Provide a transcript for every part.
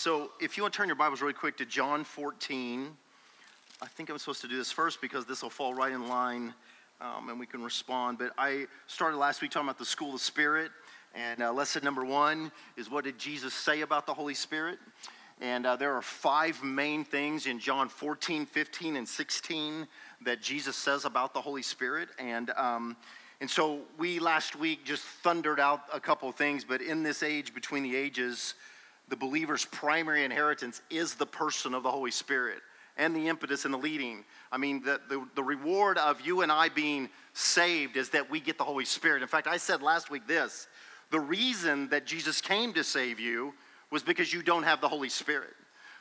So, if you want to turn your Bibles really quick to John 14, I think I'm supposed to do this first because this will fall right in line um, and we can respond. But I started last week talking about the school of spirit. And uh, lesson number one is what did Jesus say about the Holy Spirit? And uh, there are five main things in John 14, 15, and 16 that Jesus says about the Holy Spirit. And, um, and so we last week just thundered out a couple of things, but in this age between the ages, the believer's primary inheritance is the person of the Holy Spirit and the impetus and the leading. I mean, the, the, the, reward of you and I being saved is that we get the Holy Spirit. In fact, I said last week this the reason that Jesus came to save you was because you don't have the Holy Spirit.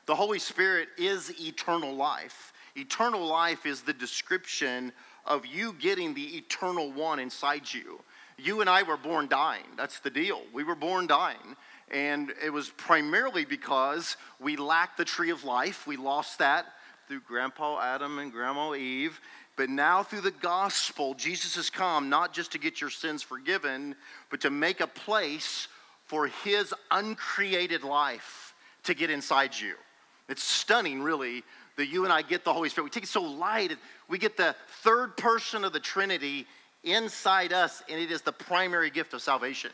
The Holy Spirit is eternal life. Eternal life is the description of you getting the eternal one inside you. You and I were born dying. That's the deal. We were born dying. And it was primarily because we lacked the tree of life. We lost that through Grandpa Adam and Grandma Eve. But now, through the gospel, Jesus has come not just to get your sins forgiven, but to make a place for his uncreated life to get inside you. It's stunning, really, that you and I get the Holy Spirit. We take it so light. We get the third person of the Trinity inside us, and it is the primary gift of salvation.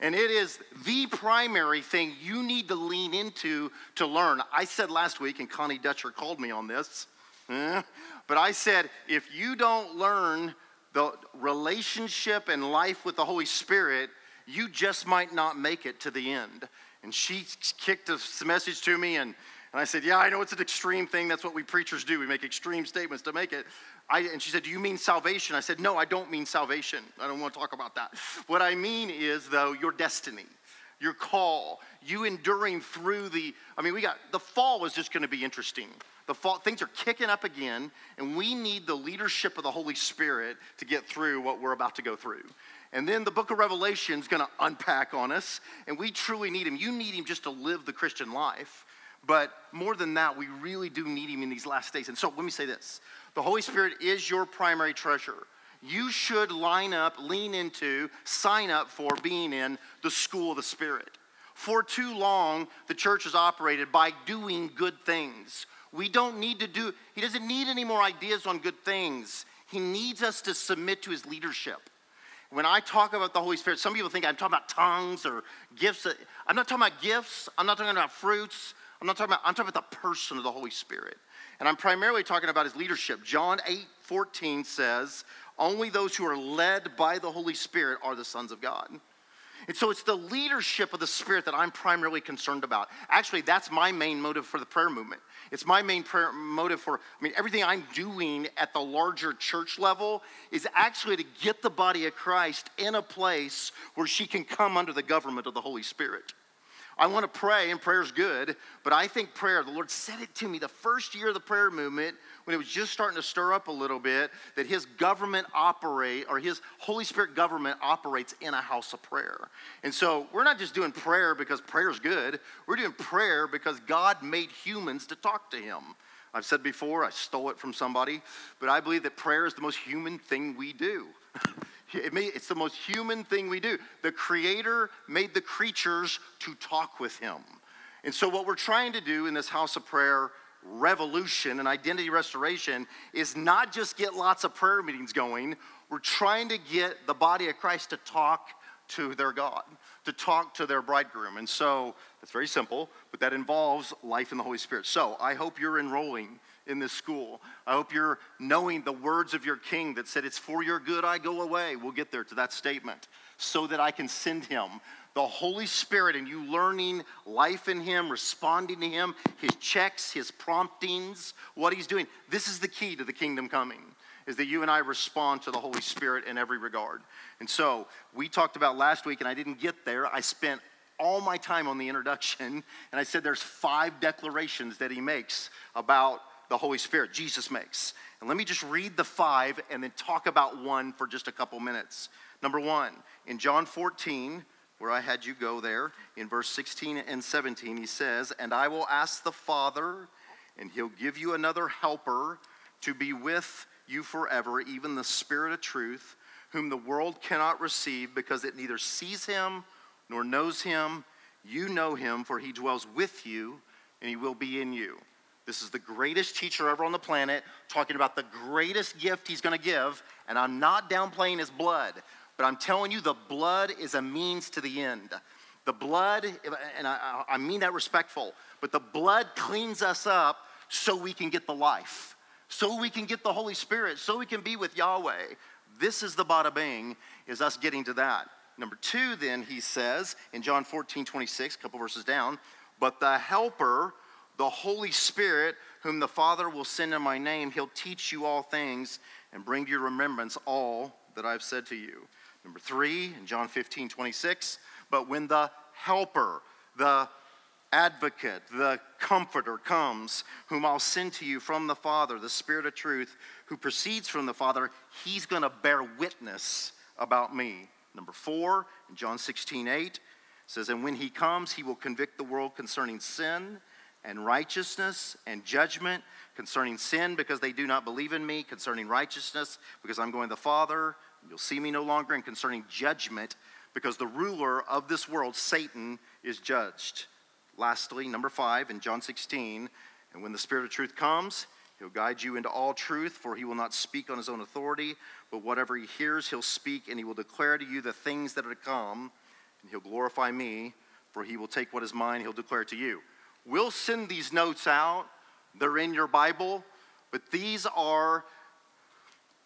And it is the primary thing you need to lean into to learn. I said last week, and Connie Dutcher called me on this, eh, but I said, if you don't learn the relationship and life with the Holy Spirit, you just might not make it to the end. And she kicked a message to me, and, and I said, Yeah, I know it's an extreme thing. That's what we preachers do. We make extreme statements to make it. I, and she said, Do you mean salvation? I said, No, I don't mean salvation. I don't want to talk about that. What I mean is, though, your destiny, your call, you enduring through the, I mean, we got, the fall was just going to be interesting. The fall, things are kicking up again, and we need the leadership of the Holy Spirit to get through what we're about to go through. And then the book of Revelation is going to unpack on us, and we truly need him. You need him just to live the Christian life. But more than that, we really do need him in these last days. And so let me say this the Holy Spirit is your primary treasure. You should line up, lean into, sign up for being in the school of the Spirit. For too long, the church has operated by doing good things. We don't need to do, he doesn't need any more ideas on good things. He needs us to submit to his leadership. When I talk about the Holy Spirit, some people think I'm talking about tongues or gifts. I'm not talking about gifts. I'm not talking about fruits. I'm not talking about, I'm talking about the person of the Holy Spirit. And I'm primarily talking about his leadership. John 8 14 says, Only those who are led by the Holy Spirit are the sons of God. And so it's the leadership of the Spirit that I'm primarily concerned about. Actually, that's my main motive for the prayer movement. It's my main prayer motive for, I mean, everything I'm doing at the larger church level is actually to get the body of Christ in a place where she can come under the government of the Holy Spirit. I want to pray, and prayer's good, but I think prayer, the Lord said it to me the first year of the prayer movement when it was just starting to stir up a little bit that His government operate, or His Holy Spirit government operates in a house of prayer. And so we're not just doing prayer because prayer's good, we're doing prayer because God made humans to talk to Him. I've said before, I stole it from somebody, but I believe that prayer is the most human thing we do. It may, it's the most human thing we do. The Creator made the creatures to talk with Him. And so, what we're trying to do in this house of prayer revolution and identity restoration is not just get lots of prayer meetings going, we're trying to get the body of Christ to talk to their God, to talk to their bridegroom. And so, it's very simple, but that involves life in the Holy Spirit. So, I hope you're enrolling in this school. I hope you're knowing the words of your king that said, It's for your good I go away. We'll get there to that statement so that I can send him. The Holy Spirit and you learning life in Him, responding to Him, His checks, His promptings, what He's doing. This is the key to the kingdom coming, is that you and I respond to the Holy Spirit in every regard. And so we talked about last week, and I didn't get there. I spent all my time on the introduction, and I said there's five declarations that He makes about the Holy Spirit, Jesus makes. And let me just read the five and then talk about one for just a couple minutes. Number one, in John 14, where I had you go there, in verse 16 and 17, he says, And I will ask the Father, and he'll give you another helper to be with you forever, even the Spirit of truth, whom the world cannot receive because it neither sees him nor knows him. You know him, for he dwells with you, and he will be in you. This is the greatest teacher ever on the planet, talking about the greatest gift he's going to give. And I'm not downplaying his blood, but I'm telling you, the blood is a means to the end. The blood, and I, I mean that respectful, but the blood cleans us up so we can get the life, so we can get the Holy Spirit, so we can be with Yahweh. This is the bada bing, is us getting to that. Number two, then, he says in John 14, 26, a couple verses down, but the helper, the Holy Spirit, whom the Father will send in my name, he'll teach you all things and bring to your remembrance all that I've said to you. Number three, in John 15, 26, but when the helper, the advocate, the comforter comes, whom I'll send to you from the Father, the Spirit of truth, who proceeds from the Father, he's going to bear witness about me. Number four, in John 16, 8, says, And when he comes, he will convict the world concerning sin and righteousness and judgment, concerning sin because they do not believe in me, concerning righteousness because I'm going to the Father, you'll see me no longer, and concerning judgment because the ruler of this world, Satan, is judged. Lastly, number five, in John 16, and when the Spirit of truth comes, he'll guide you into all truth, for he will not speak on his own authority, but whatever he hears, he'll speak, and he will declare to you the things that are to come, and he'll glorify me, for he will take what is mine, he'll declare to you. We'll send these notes out, they're in your Bible, but these are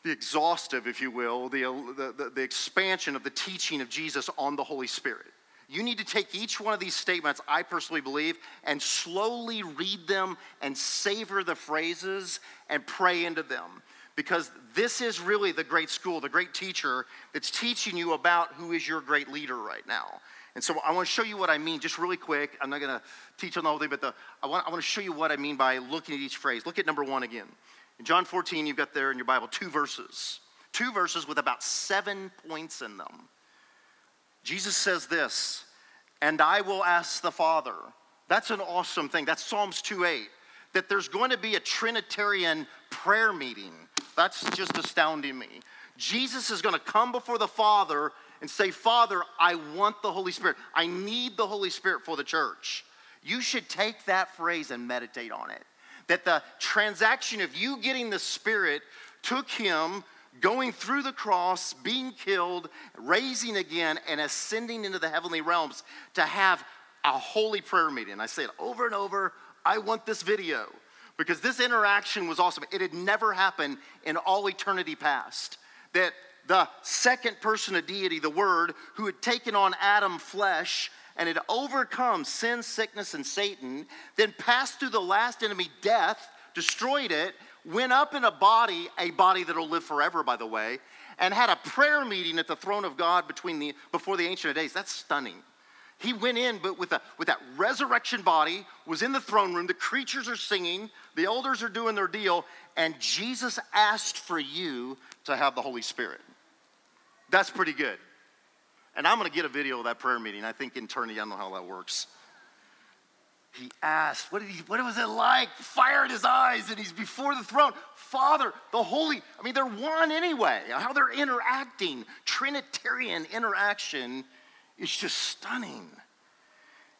the exhaustive, if you will, the, the, the, expansion of the teaching of Jesus on the Holy Spirit. You need to take each one of these statements, I personally believe, and slowly read them and savor the phrases and pray into them. Because this is really the great school, the great teacher that's teaching you about who is your great leader right now. And so I want to show you what I mean just really quick. I'm not going to teach on the whole thing, but the, I, want, I want to show you what I mean by looking at each phrase. Look at number one again. In John 14, you've got there in your Bible two verses, two verses with about seven points in them. Jesus says this, and I will ask the Father. That's an awesome thing. That's Psalms 2:8. That there's going to be a Trinitarian prayer meeting. That's just astounding me. Jesus is going to come before the Father and say, Father, I want the Holy Spirit. I need the Holy Spirit for the church. You should take that phrase and meditate on it that the transaction of you getting the Spirit took him going through the cross, being killed, raising again, and ascending into the heavenly realms to have a holy prayer meeting. I say it over and over. I want this video because this interaction was awesome. It had never happened in all eternity past. That the second person of deity, the Word, who had taken on Adam flesh and had overcome sin, sickness, and Satan, then passed through the last enemy, death, destroyed it, went up in a body, a body that'll live forever, by the way, and had a prayer meeting at the throne of God between the, before the Ancient of Days. That's stunning. He went in, but with, a, with that resurrection body, was in the throne room. The creatures are singing, the elders are doing their deal, and Jesus asked for you to have the Holy Spirit. That's pretty good. And I'm going to get a video of that prayer meeting. I think in eternity, I don't know how that works. He asked, what, did he, what was it like? Fire in his eyes, and he's before the throne. Father, the Holy, I mean, they're one anyway. How they're interacting, Trinitarian interaction is just stunning.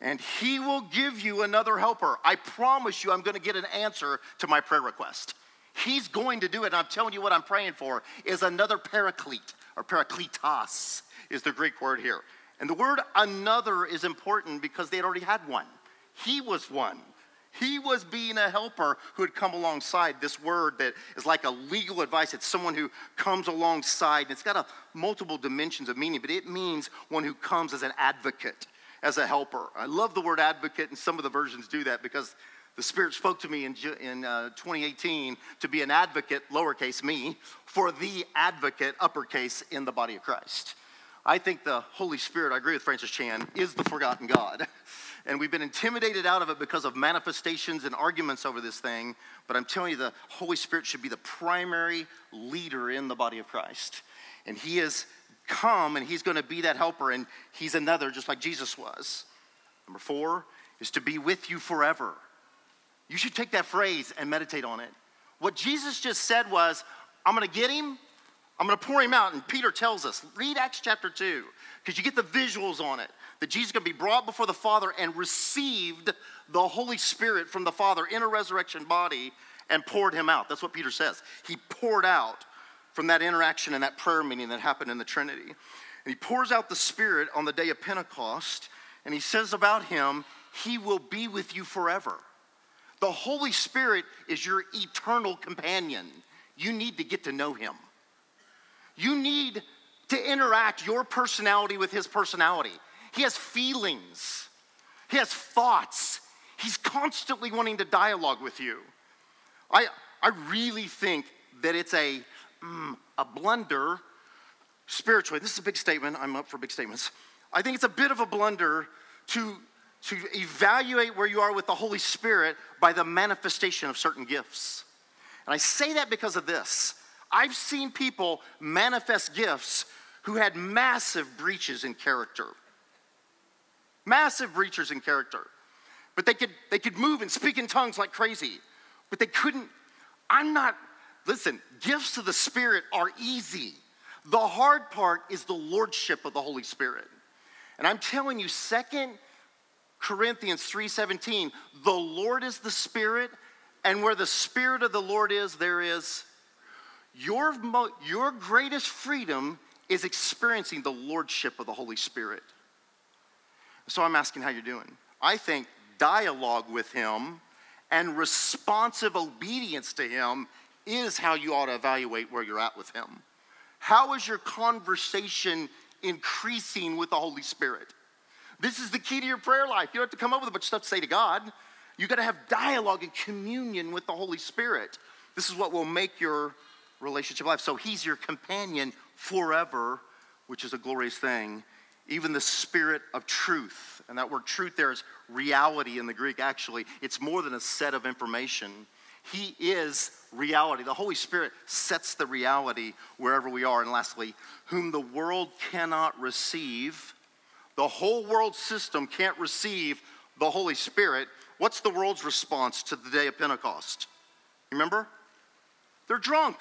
And he will give you another helper. I promise you, I'm going to get an answer to my prayer request. He's going to do it. And I'm telling you what I'm praying for is another paraclete or parakletos is the Greek word here. And the word another is important because they had already had one. He was one. He was being a helper who had come alongside. This word that is like a legal advice. It's someone who comes alongside. And it's got a multiple dimensions of meaning, but it means one who comes as an advocate, as a helper. I love the word advocate, and some of the versions do that because the Spirit spoke to me in, in uh, 2018 to be an advocate, lowercase me, for the advocate, uppercase, in the body of Christ. I think the Holy Spirit, I agree with Francis Chan, is the forgotten God. And we've been intimidated out of it because of manifestations and arguments over this thing. But I'm telling you, the Holy Spirit should be the primary leader in the body of Christ. And He has come and He's going to be that helper, and He's another, just like Jesus was. Number four is to be with you forever. You should take that phrase and meditate on it. What Jesus just said was, I'm going to get Him, I'm going to pour him out. And Peter tells us, read Acts chapter 2, because you get the visuals on it. That Jesus is going to be brought before the Father and received the Holy Spirit from the Father in a resurrection body and poured him out. That's what Peter says. He poured out from that interaction and that prayer meeting that happened in the Trinity. And he pours out the Spirit on the day of Pentecost, and he says about him, He will be with you forever. The Holy Spirit is your eternal companion. You need to get to know him. You need to interact your personality with his personality. He has feelings, he has thoughts. He's constantly wanting to dialogue with you. I, I really think that it's a, mm, a blunder spiritually. This is a big statement. I'm up for big statements. I think it's a bit of a blunder to, to evaluate where you are with the Holy Spirit by the manifestation of certain gifts. And I say that because of this. I've seen people manifest gifts who had massive breaches in character. Massive breaches in character. But they could, they could move and speak in tongues like crazy, but they couldn't. I'm not, listen, gifts of the Spirit are easy. The hard part is the lordship of the Holy Spirit. And I'm telling you, Second Corinthians 3:17, the Lord is the Spirit, and where the Spirit of the Lord is, there is your, your greatest freedom is experiencing the lordship of the Holy Spirit. So I'm asking how you're doing. I think dialogue with Him and responsive obedience to Him is how you ought to evaluate where you're at with Him. How is your conversation increasing with the Holy Spirit? This is the key to your prayer life. You don't have to come up with a bunch of stuff to say to God. You got to have dialogue and communion with the Holy Spirit. This is what will make your relationship life. So He's your companion forever, which is a glorious thing. Even the Spirit of truth, and that word truth there is reality in the Greek, actually. It's more than a set of information. He is reality. The Holy Spirit sets the reality wherever we are. And lastly, whom the world cannot receive, the whole world system can't receive the Holy Spirit. What's the world's response to the day of Pentecost? Remember? They're drunk.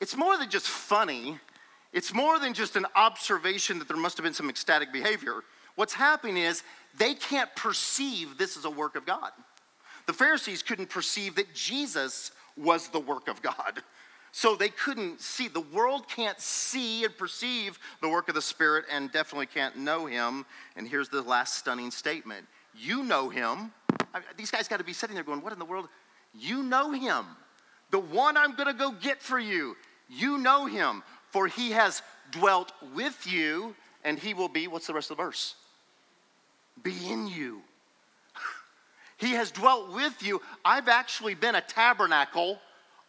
It's more than just funny, it's more than just an observation that there must have been some ecstatic behavior. What's happening is they can't perceive this is a work of God. The Pharisees couldn't perceive that Jesus was the work of God. So they couldn't see. The world can't see and perceive the work of the Spirit and definitely can't know Him. And here's the last stunning statement You know Him. I mean, these guys got to be sitting there going, What in the world? You know Him. The one I'm going to go get for you. You know him, for he has dwelt with you, and he will be, what's the rest of the verse? Be in you. He has dwelt with you. I've actually been a tabernacle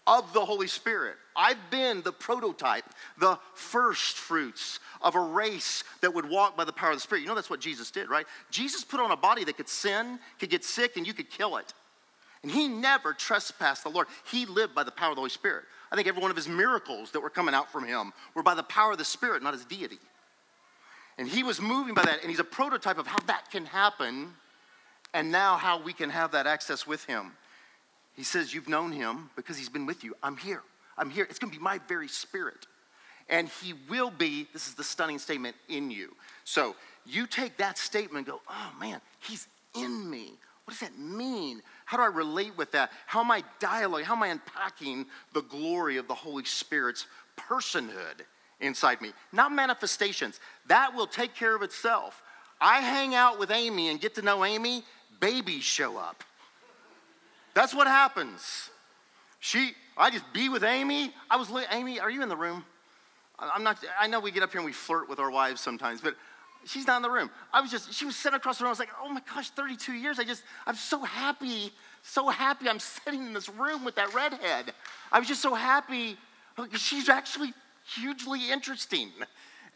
of the Holy Spirit. I've been the prototype, the first fruits of a race that would walk by the power of the Spirit. You know that's what Jesus did, right? Jesus put on a body that could sin, could get sick, and you could kill it. And he never trespassed the Lord. He lived by the power of the Holy Spirit. I think every one of his miracles that were coming out from him were by the power of the Spirit, not his deity. And he was moving by that, and he's a prototype of how that can happen, and now how we can have that access with him. He says, You've known him because he's been with you. I'm here. I'm here. It's going to be my very spirit. And he will be, this is the stunning statement, in you. So you take that statement and go, Oh man, he's in me. What does that mean? How do I relate with that? How am I dialogue? How am I unpacking the glory of the Holy Spirit's personhood inside me? Not manifestations. That will take care of itself. I hang out with Amy and get to know Amy, babies show up. That's what happens. She, I just be with Amy. I was, Amy, are you in the room? I'm not, I know we get up here and we flirt with our wives sometimes, but she's not in the room. I was just, she was sitting across the room. I was like, oh my gosh, 32 years. I just, I'm so happy, so happy I'm sitting in this room with that redhead. I was just so happy. She's actually hugely interesting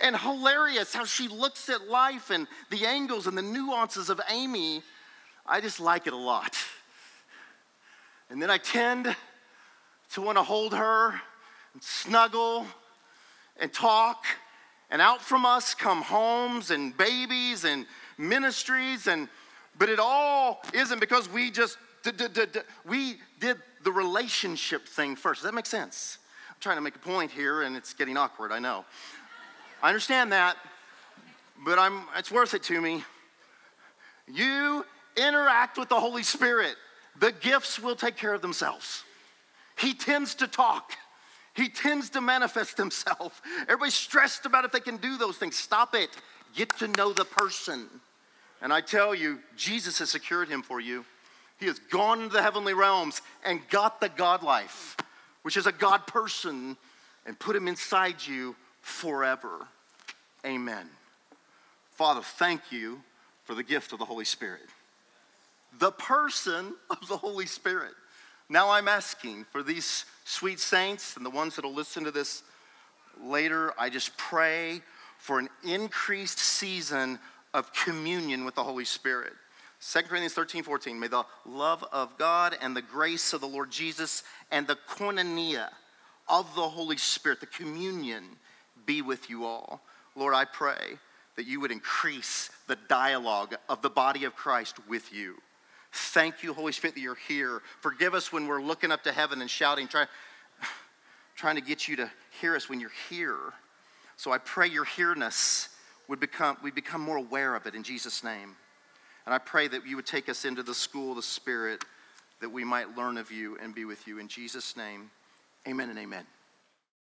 and hilarious how she looks at life and the angles and the nuances of Amy. I just like it a lot. And then I tend to want to hold her and snuggle and talk and out from us come homes and babies and ministries and but it all isn't because we just we did the relationship thing first. Does that make sense? I'm trying to make a point here and it's getting awkward, I know. I understand that, but I'm, it's worth it to me. You interact with the Holy Spirit, the gifts will take care of themselves. He tends to talk. He tends to manifest himself. Everybody's stressed about if they can do those things. Stop it. Get to know the person. And I tell you, Jesus has secured him for you. He has gone into the heavenly realms and got the God life, which is a God person, and put him inside you forever. Amen. Father, thank you for the gift of the Holy Spirit, the person of the Holy Spirit. Now I'm asking for these sweet saints and the ones that'll listen to this later. I just pray for an increased season of communion with the Holy Spirit. 2 Corinthians 13, 14. May the love of God and the grace of the Lord Jesus and the koinonia of the Holy Spirit, the communion, be with you all. Lord, I pray that you would increase the dialogue of the body of Christ with you. Thank you, Holy Spirit, that you're here. Forgive us when we're looking up to heaven and shouting, try, trying to get you to hear us when you're here. So I pray your hearness would become, we become more aware of it in Jesus' name. And I pray that you would take us into the school of the Spirit that we might learn of you and be with you. In Jesus' name, amen and amen.